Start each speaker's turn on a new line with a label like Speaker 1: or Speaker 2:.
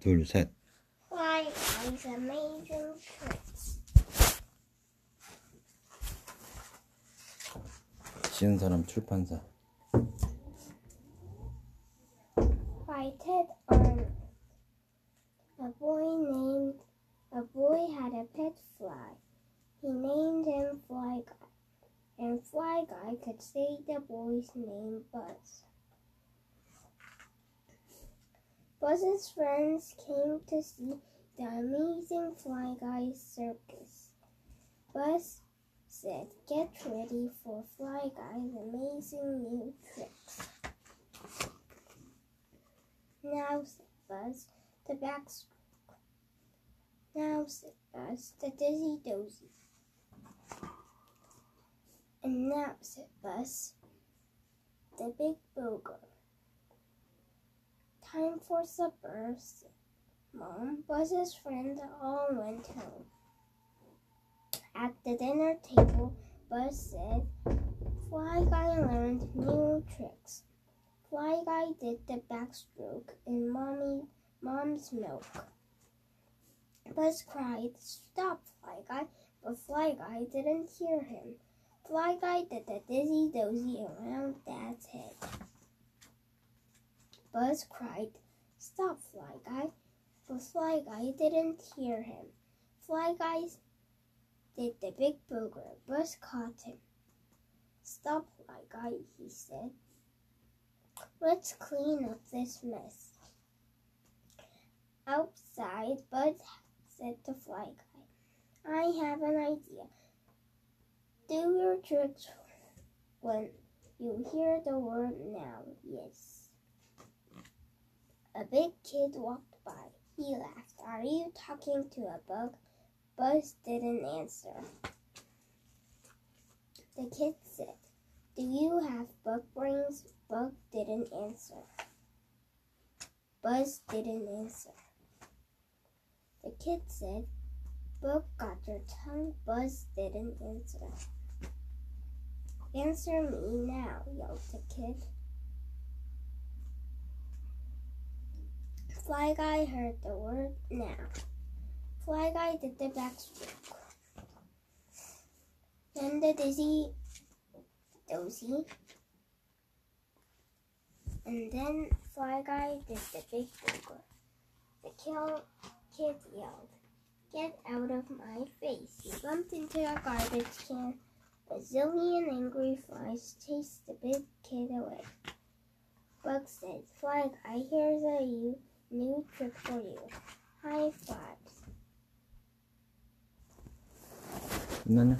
Speaker 1: 둘, 셋.
Speaker 2: Fly Guy's amazing tricks.
Speaker 1: 지은 사람 출판사.
Speaker 2: by Ted Arnold. A boy named a boy had a pet fly. He named him Fly Guy, and Fly Guy could say the boy's name Buzz. Buzz's friends came to see the amazing Fly Guy circus. Buzz said, "Get ready for Fly Guy's amazing new tricks." Now, said Buzz, the backstroke. Now, said Buzz, the dizzy dozy. And now, said Buzz, the big booger. Time for supper, Mom. Buzz's friends all went home. At the dinner table, Buzz said, Fly Guy learned new tricks. Fly Guy did the backstroke in mommy, mom's milk. Buzz cried, Stop, Fly Guy, but Fly Guy didn't hear him. Fly Guy did the dizzy dozy around Dad's head. Buzz cried, Stop, Fly Guy, but Fly Guy didn't hear him. Fly Guy did the big booger. Buzz caught him. Stop, Fly Guy, he said. Let's clean up this mess. Outside, Buzz said to Fly Guy, I have an idea. Do your tricks when you hear the word now, yes. A big kid walked by. He laughed. Are you talking to a bug? Buzz didn't answer. The kid said, Do you have bug brains? Bug didn't answer. Buzz didn't answer. The kid said, Bug got your tongue. Buzz didn't answer. Answer me now, yelled the kid. Fly Guy heard the word now. Fly Guy did the backstroke. Then the dizzy dozy. And then Fly Guy did the big booger. The kill kid yelled, Get out of my face. He bumped into a garbage can. A zillion angry flies chased the big kid away. Bug said, Fly Guy, here's a you, new trick for you. High fives.
Speaker 1: None.